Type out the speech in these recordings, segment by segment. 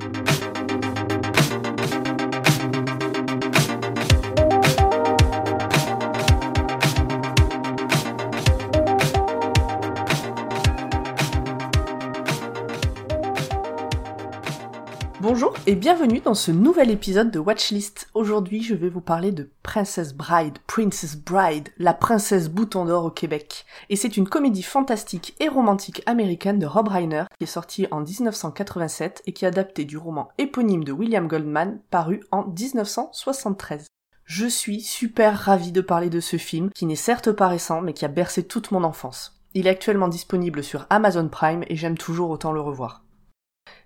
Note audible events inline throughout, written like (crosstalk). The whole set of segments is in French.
Bonjour et bienvenue dans ce nouvel épisode de Watchlist. Aujourd'hui, je vais vous parler de Princess Bride, Princess Bride, la princesse bouton d'or au Québec. Et c'est une comédie fantastique et romantique américaine de Rob Reiner qui est sortie en 1987 et qui est adaptée du roman éponyme de William Goldman paru en 1973. Je suis super ravie de parler de ce film qui n'est certes pas récent mais qui a bercé toute mon enfance. Il est actuellement disponible sur Amazon Prime et j'aime toujours autant le revoir.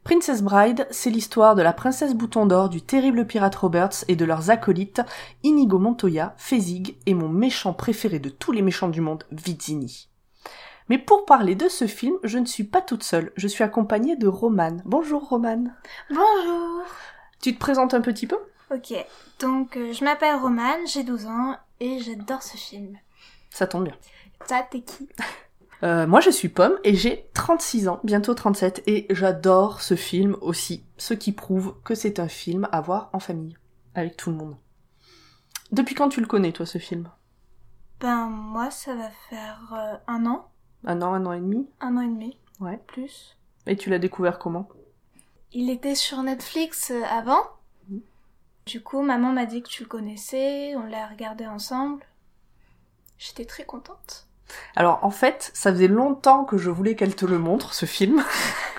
Princess Bride, c'est l'histoire de la princesse bouton d'or du terrible pirate Roberts et de leurs acolytes Inigo Montoya, Fezig et mon méchant préféré de tous les méchants du monde, Vizzini. Mais pour parler de ce film, je ne suis pas toute seule, je suis accompagnée de Romane. Bonjour Romane. Bonjour. Tu te présentes un petit peu? Ok, donc euh, je m'appelle Romane, j'ai 12 ans et j'adore ce film. Ça tombe bien. Ça, t'es qui? (laughs) Euh, moi je suis Pomme et j'ai 36 ans, bientôt 37, et j'adore ce film aussi, ce qui prouve que c'est un film à voir en famille, avec tout le monde. Depuis quand tu le connais toi ce film? Ben moi ça va faire euh, un an, Un an, un an et demi? Un an et demi, Ouais. plus. Et tu l'as découvert comment? Il était sur Netflix euh, avant. Mhm. Du coup maman m'a dit que tu le connaissais, on l'a regardé ensemble. J'étais très contente. Alors en fait, ça faisait longtemps que je voulais qu'elle te le montre, ce film.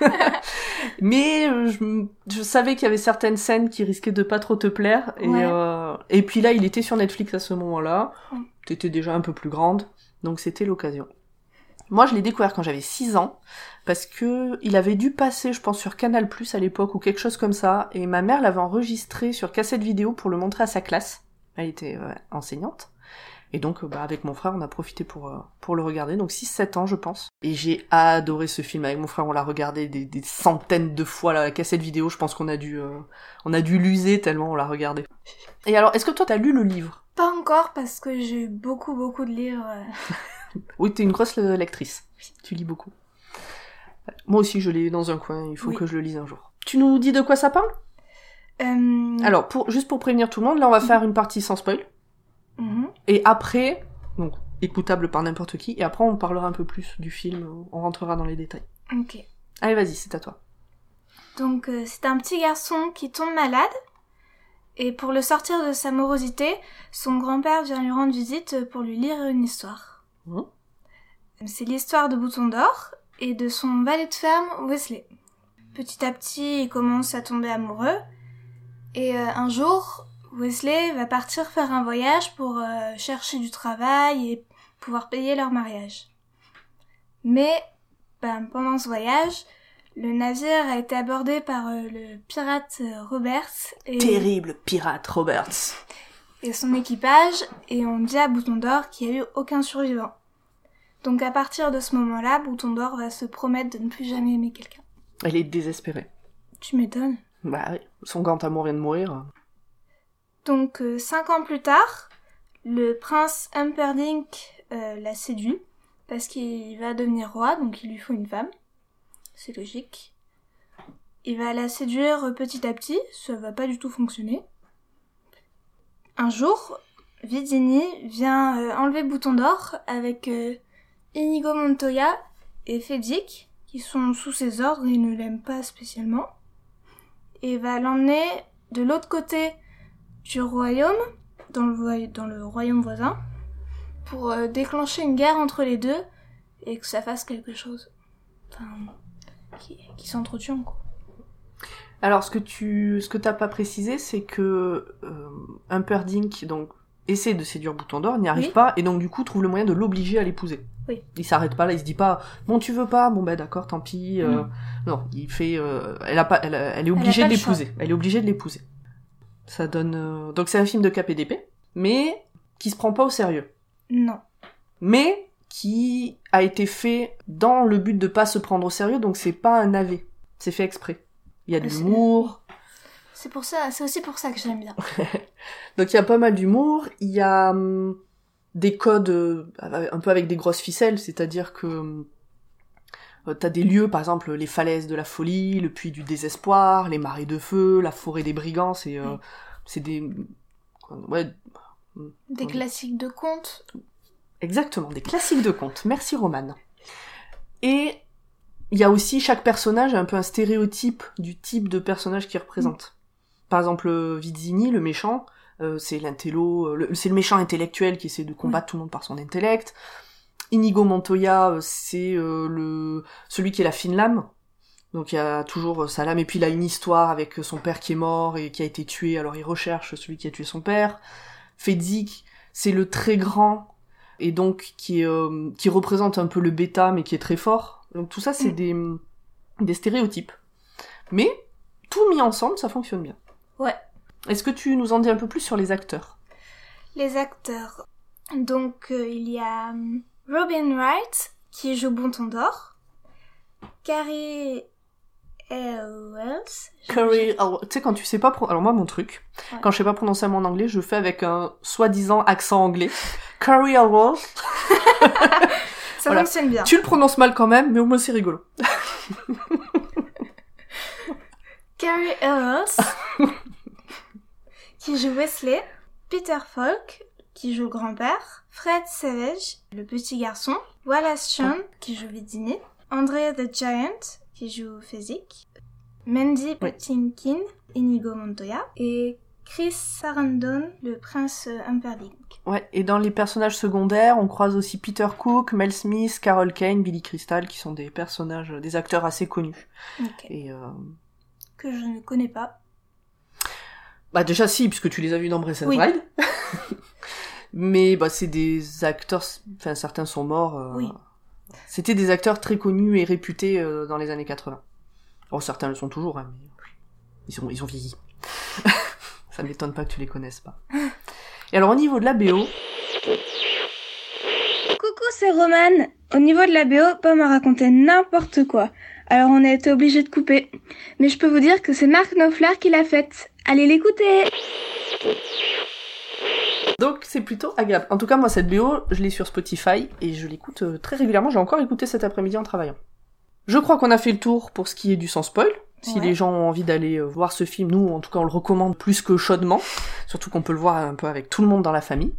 (laughs) (laughs) Mais euh, je, je savais qu'il y avait certaines scènes qui risquaient de pas trop te plaire. Et, Ouais. euh, et puis là, il était sur Netflix à ce moment-là. Mm. T'étais déjà un peu plus grande, donc c'était l'occasion. Moi, je l'ai découvert quand j'avais 6 ans, parce que il avait dû passer, je pense, sur Canal Plus à l'époque, ou quelque chose comme ça, et ma mère l'avait enregistré sur cassette vidéo pour le montrer à sa classe. Elle était euh, enseignante. Et donc, bah, avec mon frère, on a profité pour, euh, pour le regarder. Donc 6-7 ans, je pense. Et j'ai adoré ce film. Avec mon frère, on l'a regardé des, des centaines de fois, la cassette vidéo. Je pense qu'on a dû, euh, on a dû l'user tellement on l'a regardé. Et alors, est-ce que toi, t'as lu le livre? Pas encore parce que j'ai eu beaucoup beaucoup de livres. euh. (laughs) Oui, t'es une grosse lectrice. Tu lis beaucoup. Moi aussi, je l'ai dans un coin. Il faut Oui. que je le lise un jour. Tu nous dis de quoi ça parle? Euh, Alors, pour, juste pour prévenir tout le monde, là, on va faire une partie sans spoil. Mhm. Et après, donc, écoutable par n'importe qui. Et après, on parlera un peu plus du film. On rentrera dans les détails. Ok. Allez, vas-y, c'est à toi. Donc euh, c'est un petit garçon qui tombe malade et pour le sortir de sa morosité, son grand-père vient lui rendre visite pour lui lire une histoire. Mhm. C'est l'histoire de Bouton d'Or et de son valet de ferme Wesley. Petit à petit, il commence à tomber amoureux et euh, un jour, Wesley va partir faire un voyage pour euh, chercher du travail et pouvoir payer leur mariage. Mais ben, pendant ce voyage, le navire a été abordé par euh, le pirate euh, Roberts et, Terrible pirate Roberts. et son équipage, et on dit à Bouton d'Or qu'il n'y a eu aucun survivant. Donc à partir de ce moment-là, Bouton d'Or va se promettre de ne plus jamais aimer quelqu'un. Elle est désespérée. Tu m'étonnes. Bah oui, son grand amour vient de mourir. Donc euh, cinq ans plus tard, le prince Humperdinck euh, la séduit parce qu'il va devenir roi, donc il lui faut une femme. C'est logique. Il va la séduire petit à petit, ça va pas du tout fonctionner. Un jour, Vidini vient euh, enlever Bouton d'Or avec Inigo Montoya et Fedzik, qui sont sous ses ordres et ne l'aiment pas spécialement. Et va l'emmener de l'autre côté du royaume, dans le, dans le royaume voisin, pour euh, déclencher une guerre entre les deux et que ça fasse quelque chose. Enfin, qui, qui quoi. Alors, ce que tu, ce que t'as pas précisé, c'est que euh, Humperdinck donc essaie de séduire Bouton d'Or, n'y arrive Oui. pas, et donc du coup trouve le moyen de l'obliger à l'épouser. Oui. Il s'arrête pas là, il se dit pas bon tu veux pas, bon ben d'accord, tant pis. euh, Mm. Non, il fait, euh, elle a pas, elle, elle est obligée de l'épouser. Elle est obligée de l'épouser. Ça donne euh, donc c'est un film de KPDP, mais qui se prend pas au sérieux, Non. mais qui a été fait dans le but de pas se prendre au sérieux, donc c'est pas un navet, c'est fait exprès. Il y a de Ah, l'humour. C'est pour ça, c'est aussi pour ça que j'aime bien. (laughs) Donc il y a pas mal d'humour, il y a hum, des codes euh, un peu avec des grosses ficelles, c'est-à-dire que hum, T'as des lieux, par exemple, les falaises de la folie, le puits du désespoir, les marais de feu, la forêt des brigands, c'est euh, c'est des... Ouais, Des Oui. classiques de contes. exactement, des classiques de contes. Merci Romane. Et il y a aussi, chaque personnage a un peu un stéréotype du type de personnage qu'il représente. Par exemple, euh, Vizzini, le méchant, euh, c'est l'intello, euh, c'est le méchant intellectuel qui essaie de combattre tout le monde par son intellect. Inigo Montoya, euh, c'est euh, le celui qui est la fine lame. Donc il y a toujours euh, sa lame, et puis il a une histoire avec son père qui est mort et qui a été tué, alors il recherche celui qui a tué son père. Fedzik, c'est le très grand, et donc qui, euh, qui représente un peu le bêta, mais qui est très fort. Donc tout ça, c'est Mm. des, des stéréotypes. Mais, tout mis ensemble, ça fonctionne bien. Ouais. Est-ce que tu nous en dis un peu plus sur les acteurs? Les acteurs. Donc, euh, il y a hum, Robin Wright, qui joue Bonton d'Or. Carrie Wells. Alors, tu sais, quand tu sais pas... pro- Alors moi, mon truc, Ouais. quand je sais pas prononcer mon anglais, je fais avec un soi-disant accent anglais. Curry Rose. (laughs) Ça Voilà. fonctionne bien. Tu le prononces mal quand même, mais au moins c'est rigolo. (laughs) Carrie Wells, (laughs) qui joue Wesley. Peter Falk, qui joue le grand-père. Fred Savage, le petit garçon. Wallace Shawn, qui joue Vidini. Andrea the Giant, qui joue Fezzik. Mandy Patinkin, Inigo Montoya. Et Chris Sarandon, le prince Humperdinck. Ouais, et dans les personnages secondaires, on croise aussi Peter Cook, Mel Smith, Carol Kane, Billy Crystal, qui sont des personnages, des acteurs assez connus. Ok. Et euh, Que je ne connais pas. bah déjà si, puisque tu les as vus dans Brest Oui. Bride. (laughs) Mais bah c'est des acteurs, enfin certains sont morts. euh, Oui. C'était des acteurs très connus et réputés euh, dans les années 80. Oh, certains le sont toujours, hein, mais ils ont, ils ont vieilli. (laughs) Ça ne m'étonne pas que tu les connaisses pas. Et alors au niveau de la BO, Coucou, c'est Romane. Au niveau de la BO, Pomme a raconté n'importe quoi. Alors on a été obligé de couper. Mais je peux vous dire que c'est Marc Knopfler qui l'a faite. Allez l'écouter Donc c'est plutôt agréable. En tout cas, moi, cette BO, je l'ai sur Spotify et je l'écoute euh, très régulièrement. J'ai encore écouté cet après-midi en travaillant. Je crois qu'on a fait le tour pour ce qui est du sans spoil. Si Ouais. les gens ont envie d'aller euh, voir ce film, nous, en tout cas, on le recommande plus que chaudement. Surtout qu'on peut le voir un peu avec tout le monde dans la famille.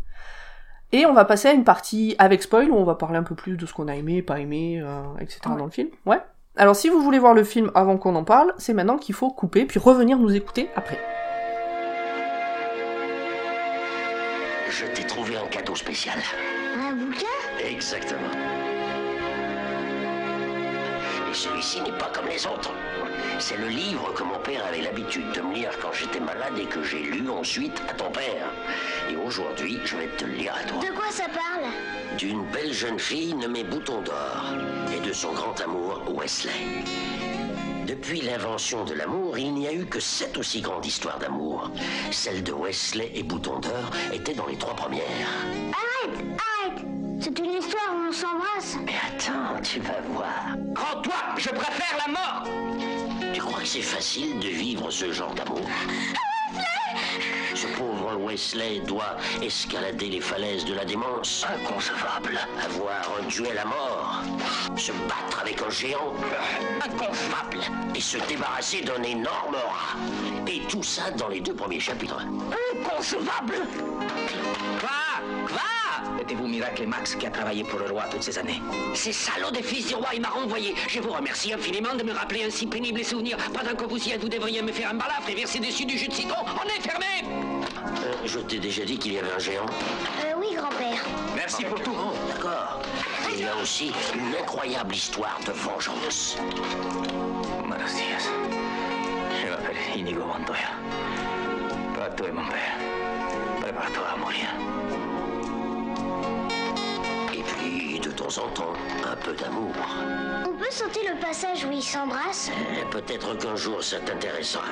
Et on va passer à une partie avec spoil où on va parler un peu plus de ce qu'on a aimé, pas aimé, euh, etc. Ouais. dans le film. Ouais. Alors si vous voulez voir le film avant qu'on en parle, c'est maintenant qu'il faut couper puis revenir nous écouter après. Je t'ai trouvé un cadeau spécial. Un bouquin Exactement. Et celui-ci n'est pas comme les autres. C'est le livre que mon père avait l'habitude de me lire quand j'étais malade et que j'ai lu ensuite à ton père. Et aujourd'hui, je vais te le lire à toi. De quoi ça parle D'une belle jeune fille nommée Bouton d'Or et de son grand amour, Wesley. Depuis l'invention de l'amour, il n'y a eu que sept aussi grandes histoires d'amour. Celle de Wesley et Bouton d'Or était dans les trois premières. Arrête Arrête C'est une histoire où on s'embrasse. Mais attends, tu vas voir. Rends-toi, je préfère la mort Tu crois que c'est facile de vivre ce genre d'amour? (laughs) pauvre Wesley doit escalader les falaises de la démence. Inconcevable. Avoir un duel à mort. Se battre avec un géant. Inconcevable. Et se débarrasser d'un énorme rat. Et tout ça dans les deux premiers chapitres. Inconcevable Quoi? Quoi? Êtes-vous Miracle Max qui a travaillé pour le roi toutes ces années? Ces salauds des fils du roi, il m'a renvoyé. Je vous remercie infiniment de me rappeler un si pénible souvenir. Pendant que vous y êtes, vous devriez me faire un balafre et verser dessus du jus de citron. On est fermé Euh, Je t'ai déjà dit qu'il y avait un géant. Euh, oui, grand-père. Merci pour tout. Oh, d'accord. Il y a aussi une incroyable histoire de vengeance. Buenos días. Je m'appelle Inigo Montoya. Pas toi et mon père. Prépare-toi à mourir. Et puis, de temps en temps, un peu d'amour. On peut sauter le passage où ils s'embrassent Euh, Peut-être qu'un jour ça t'intéressera.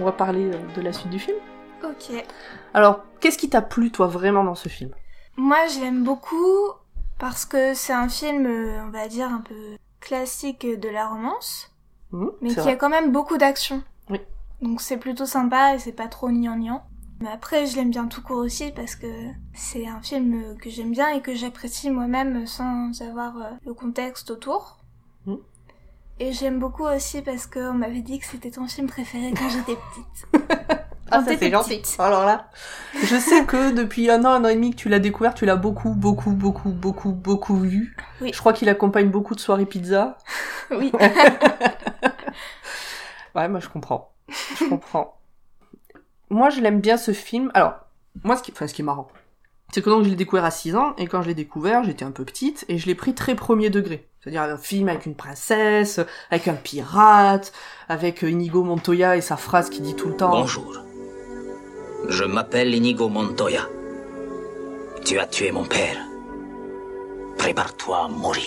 On va parler euh, de la suite du film. Ok. Alors, qu'est-ce qui t'a plu, toi, vraiment, dans ce film? Moi, je l'aime beaucoup parce que c'est un film, euh, on va dire, un peu classique de la romance, Mhm, mais qui vrai. a quand même beaucoup d'action. Oui. Donc c'est plutôt sympa et c'est pas trop gnangnan. Mais après, je l'aime bien tout court aussi parce que c'est un film que j'aime bien et que j'apprécie moi-même sans avoir euh, le contexte autour. Et j'aime beaucoup aussi parce qu'on m'avait dit que c'était ton film préféré quand j'étais petite. (laughs) Ah, ça c'est gentil. Alors là, je sais que depuis un an, un an et demi que tu l'as découvert, tu l'as beaucoup, beaucoup, beaucoup, beaucoup, beaucoup vu. Oui. Je crois qu'il accompagne beaucoup de soirées pizza. (laughs) Oui. (laughs) Ouais, moi je comprends. Je comprends. moi je l'aime bien ce film. Alors, moi ce qui, enfin, ce qui est marrant, c'est que donc je l'ai découvert à 6 ans, et quand je l'ai découvert, j'étais un peu petite, et je l'ai pris très premier degré. C'est-à-dire un film avec une princesse, avec un pirate, avec euh, Inigo Montoya et sa phrase qui dit tout le temps... Bonjour. Je m'appelle Inigo Montoya. Tu as tué mon père. Prépare-toi à mourir.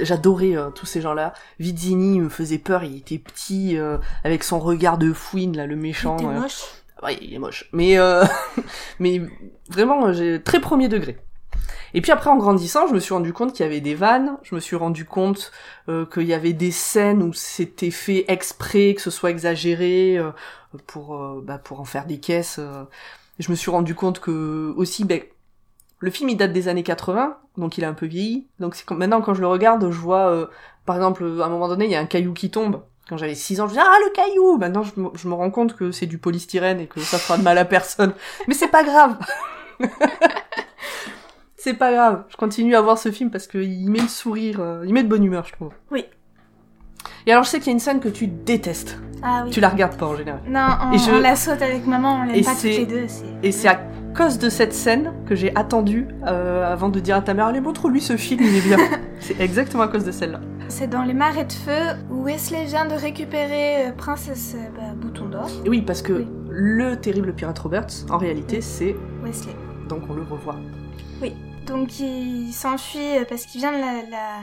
J'adorais euh, tous ces gens-là. Vizzini me faisait peur, il était petit, euh, avec son regard de fouine, là, le méchant. T'es moche. Ouais, il est moche. Mais, euh, (laughs) mais vraiment, j'ai très premier degré. Et puis après, en grandissant, je me suis rendu compte qu'il y avait des vannes. Je me suis rendu compte euh, qu'il y avait des scènes où c'était fait exprès, que ce soit exagéré euh, pour euh, bah, pour en faire des caisses. euh. Je me suis rendu compte que aussi, ben, le film il date des années 80, donc il a un peu vieilli. Donc c'est maintenant quand je le regarde, je vois, euh, par exemple, à un moment donné, il y a un caillou qui tombe. Quand j'avais 6 ans, je dis ah le caillou. Maintenant, je me, je me rends compte que c'est du polystyrène et que ça fera de mal à personne. Mais c'est pas grave. (laughs) c'est pas grave. Je continue à voir ce film parce qu'il met le sourire, euh, il met de bonne humeur, je trouve. Oui. Et alors, je sais qu'il y a une scène que tu détestes. Ah oui. Tu la regardes pas en général. Non, on, Et je- on la saute avec maman, on l'aime pas toutes les deux. Et c'est à cause de cette scène que j'ai attendu euh, avant de dire à ta mère allez montre-lui ce film, il est bien. (laughs) c'est exactement à cause de celle-là. C'est dans les marais de feu où Wesley vient de récupérer euh, Princesse euh, bah, Bouton d'Or. Et oui, parce que Oui. le terrible pirate Roberts, en réalité, c'est Wesley. donc on le revoit. Donc il s'enfuit euh, parce qu'il vient de la, la,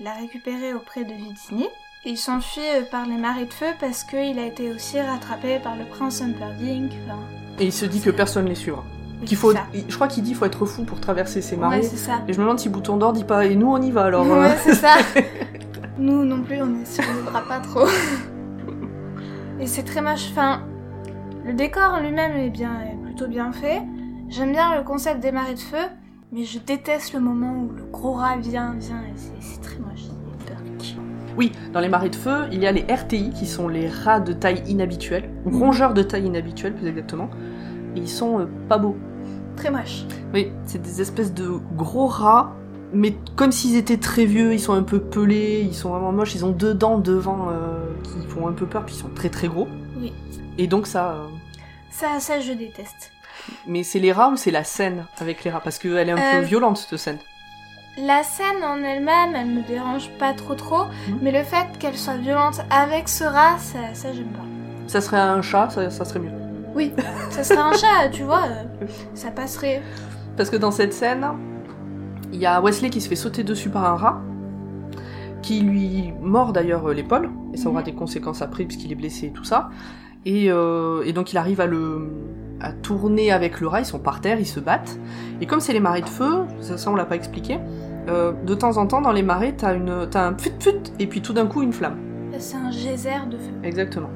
la récupérer auprès de Vizzini. Et il s'enfuit par les marais de feu parce qu'il a été aussi rattrapé par le prince Humperdinck. Enfin, Et il se dit que personne les suivra. Qu'il faut, je crois qu'il dit qu'il faut être fou pour traverser ces marais. Ouais, c'est ça. et je me demande si Bouton d'Or dit pas et nous on y va alors. euh. Ouais, c'est ça. (laughs) Nous non plus, on ne survivra pas trop. (laughs) Et c'est très moche. Enfin, le décor en lui-même est bien, est plutôt bien fait. J'aime bien le concept des marées de feu, mais je déteste le moment où le gros rat vient, vient, et c'est- très moche. Oui, dans les marais de feu, il y a les RTI qui sont les rats de taille inhabituelle, ou rongeurs de taille inhabituelle plus exactement. Et ils sont euh, pas beaux. Très moche. Oui, c'est des espèces de gros rats, mais comme s'ils étaient très vieux, ils sont un peu pelés, ils sont vraiment moches, ils ont deux dents devant euh, qui font un peu peur, puis ils sont très très gros. Oui. Et donc ça... euh, Ça, ça, je déteste. Mais c'est les rats ou c'est la scène avec les rats? Parce qu'elle est un peu violente cette scène. La scène en elle-même, elle me dérange pas trop trop, Mhm. mais le fait qu'elle soit violente avec ce rat, ça, ça j'aime pas. Ça serait un chat, ça, ça serait mieux. Oui, ça serait un chat, tu vois, euh, ça passerait. Parce que dans cette scène, il y a Wesley qui se fait sauter dessus par un rat, qui lui mord d'ailleurs euh, l'épaule, et ça aura Mhm. des conséquences après puisqu'il est blessé et tout ça. Et, euh, et donc il arrive à le à tourner avec le rat, ils sont par terre, ils se battent. Et comme c'est les marées de feu, ça, ça on l'a pas expliqué, euh, de temps en temps dans les marées t'as une t'as un put put et puis tout d'un coup une flamme. C'est un geyser de feu. Exactement.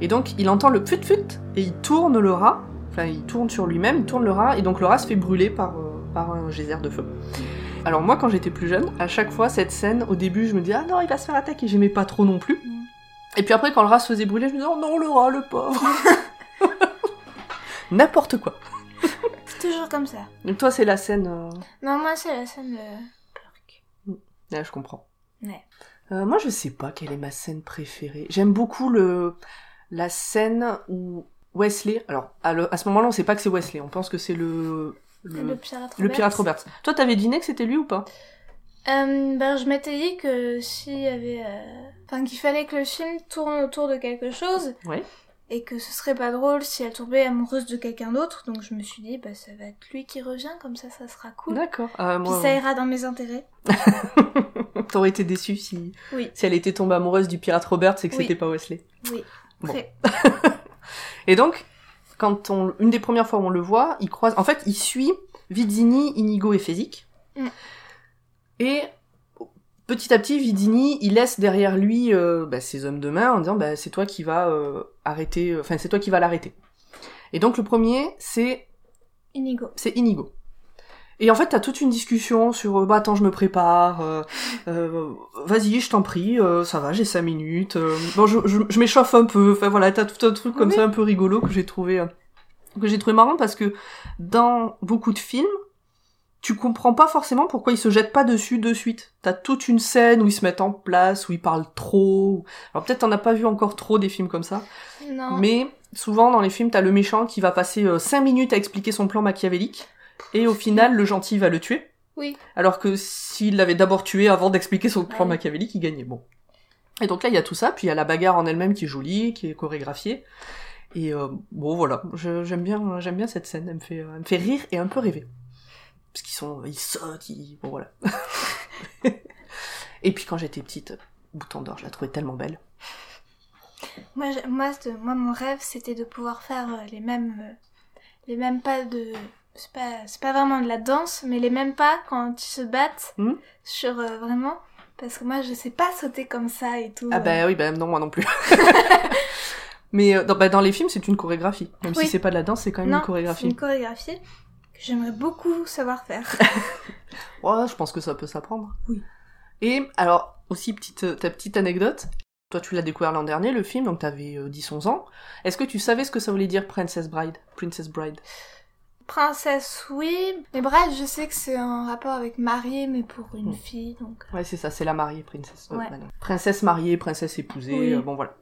Et donc il entend le put put et il tourne le rat, enfin il tourne sur lui-même, il tourne le rat et donc le rat se fait brûler par, euh, par un geyser de feu. Alors moi quand j'étais plus jeune, à chaque fois cette scène, au début je me disais ah non il va se faire attaquer, j'aimais pas trop non plus. Mm. Et puis après quand le rat se faisait brûler, je me disais oh non le rat le pauvre. (laughs) N'importe quoi. C'est toujours comme ça. Donc toi c'est la scène... euh, Non, moi, c'est la scène de Plurk. Ouais, je comprends. Ouais. Euh, moi, je sais pas quelle est ma scène préférée. J'aime beaucoup le la scène où Wesley. Alors, à, le- à ce moment-là, on sait pas que c'est Wesley. On pense que c'est le le, Le pirate le pirate Roberts. Toi, t'avais deviné que c'était lui ou pas? Euh, ben, je m'étais dit que s'il y avait... euh, Enfin, qu'il fallait que le film tourne autour de quelque chose, Ouais. et que ce serait pas drôle si elle tombait amoureuse de quelqu'un d'autre, donc je me suis dit, bah, ça va être lui qui revient, comme ça, ça sera cool. D'accord. Euh, Puis moi, ça ira dans mes intérêts. (laughs) t'aurais été déçu si Oui. si elle était tombée amoureuse du pirate Roberts et que Oui. c'était pas Wesley. Oui. Bon. (laughs) Et donc, quand on une des premières fois où on le voit, il croise. En fait, il suit Vizzini, Inigo et Fezzik. Mm. Et petit à petit, Vidini, il laisse derrière lui euh, bah, ses hommes de main en disant bah, c'est toi qui va euh, arrêter, enfin c'est toi qui va l'arrêter. Et donc le premier, c'est Inigo. c'est Inigo. Et en fait, t'as toute une discussion sur euh, bah attends, je me prépare, euh, euh, vas-y, je t'en prie, euh, ça va, j'ai cinq minutes. euh, bon, je, je, je m'échauffe un peu. Enfin voilà, t'as tout un truc comme Oui. ça un peu rigolo que j'ai trouvé que j'ai trouvé marrant parce que dans beaucoup de films, tu comprends pas forcément pourquoi ils se jettent pas dessus de suite. T'as toute une scène où ils se mettent en place, où ils parlent trop. Alors peut-être t'en as pas vu encore trop des films comme ça. Non. Mais souvent dans les films, t'as le méchant qui va passer 5 minutes à expliquer son plan machiavélique, et au final, le gentil va le tuer. Oui. Alors que s'il l'avait d'abord tué avant d'expliquer son plan Ouais. machiavélique, il gagnait. Bon. Et donc là, il y a tout ça, puis il y a la bagarre en elle-même qui est jolie, qui est chorégraphiée. Et euh, bon, voilà, Je- j'aime bien, j'aime bien cette scène. Elle me fait, elle me fait rire et un peu rêver. Parce qu'ils sont, ils sautent, ils, bon voilà. (laughs) et puis quand j'étais petite, Bouton d'or, je la trouvais tellement belle. Moi, moi, moi, mon rêve, c'était de pouvoir faire euh, les mêmes, euh, les mêmes pas de. C'est pas, c'est pas vraiment de la danse, mais les mêmes pas quand ils se battent Mhm. sur euh, vraiment. Parce que moi, je sais pas sauter comme ça et tout. Ah euh. bah oui, bah non, moi non plus. (laughs) Mais euh, dans, bah, dans les films, c'est une chorégraphie. Même Oui. si c'est pas de la danse, c'est quand même non, une chorégraphie. Une chorégraphie que j'aimerais beaucoup savoir faire. (laughs) Ouais, je pense que ça peut s'apprendre. Oui. Et alors, aussi, petite, euh, ta petite anecdote. Toi, tu l'as découvert l'an dernier, le film, donc t'avais euh, 10-11 ans. Est-ce que tu savais ce que ça voulait dire Princess Bride? Princess Bride Princesse, oui. Mais bref, je sais que c'est un rapport avec mariée, mais pour une Mhm. fille, donc. Ouais, c'est ça, c'est la mariée, princesse. euh, Ouais. Princesse mariée, princesse épousée, Oui. euh, bon voilà.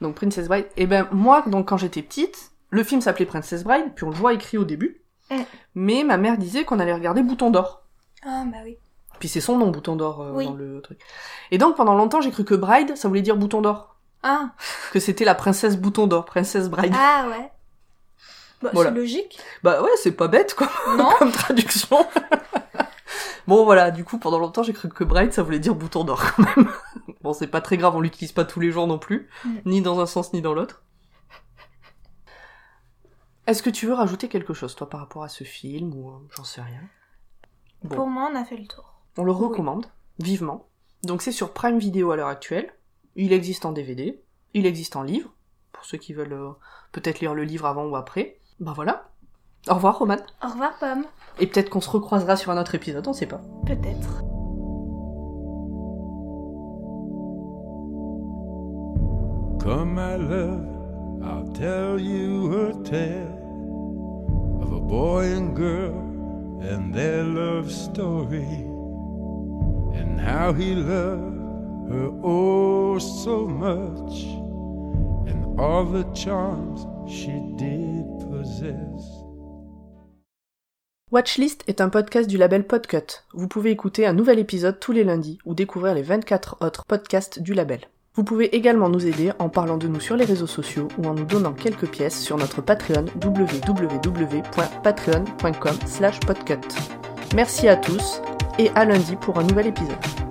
Donc Princess Bride. Et ben moi, donc quand j'étais petite, le film s'appelait Princess Bride, puis on le voit écrit au début. Mm. Mais ma mère disait qu'on allait regarder Bouton d'or. Ah, bah oui. Puis c'est son nom, Bouton d'or, euh, Oui. dans le truc. Et donc pendant longtemps, j'ai cru que Bride, ça voulait dire Bouton d'or. Ah, Que c'était la princesse Bouton d'or, Princess Bride. ah ouais. Bah, Voilà. C'est logique. Bah ouais, c'est pas bête quoi, Non (laughs) comme traduction. (laughs) bon voilà, du coup pendant longtemps j'ai cru que Bride ça voulait dire bouton d'or quand même. (laughs) bon c'est pas très grave, on l'utilise pas tous les jours non plus, Mm. ni dans un sens ni dans l'autre. Est-ce que tu veux rajouter quelque chose toi par rapport à ce film ou euh, j'en sais rien? Bon, Pour moi, on a fait le tour. on le oui. recommande vivement. Donc c'est sur Prime Video à l'heure actuelle. Il existe en DVD, il existe en livre pour ceux qui veulent euh, peut-être lire le livre avant ou après. Ben voilà. Au revoir Roman. Au revoir, Pomme. Et peut-être qu'on se recroisera sur un autre épisode, on sait pas. Peut-être. Come, my love, I'll tell you a tale of a boy and girl and their love story, and how he loved her oh so much, and all the charms Watchlist est un podcast du label Podcut. Vous pouvez écouter un nouvel épisode tous les lundis ou découvrir les 24 autres podcasts du label. Vous pouvez également nous aider en parlant de nous sur les réseaux sociaux ou en nous donnant quelques pièces sur notre Patreon www.patreon.com/podcut. Merci à tous et à lundi pour un nouvel épisode.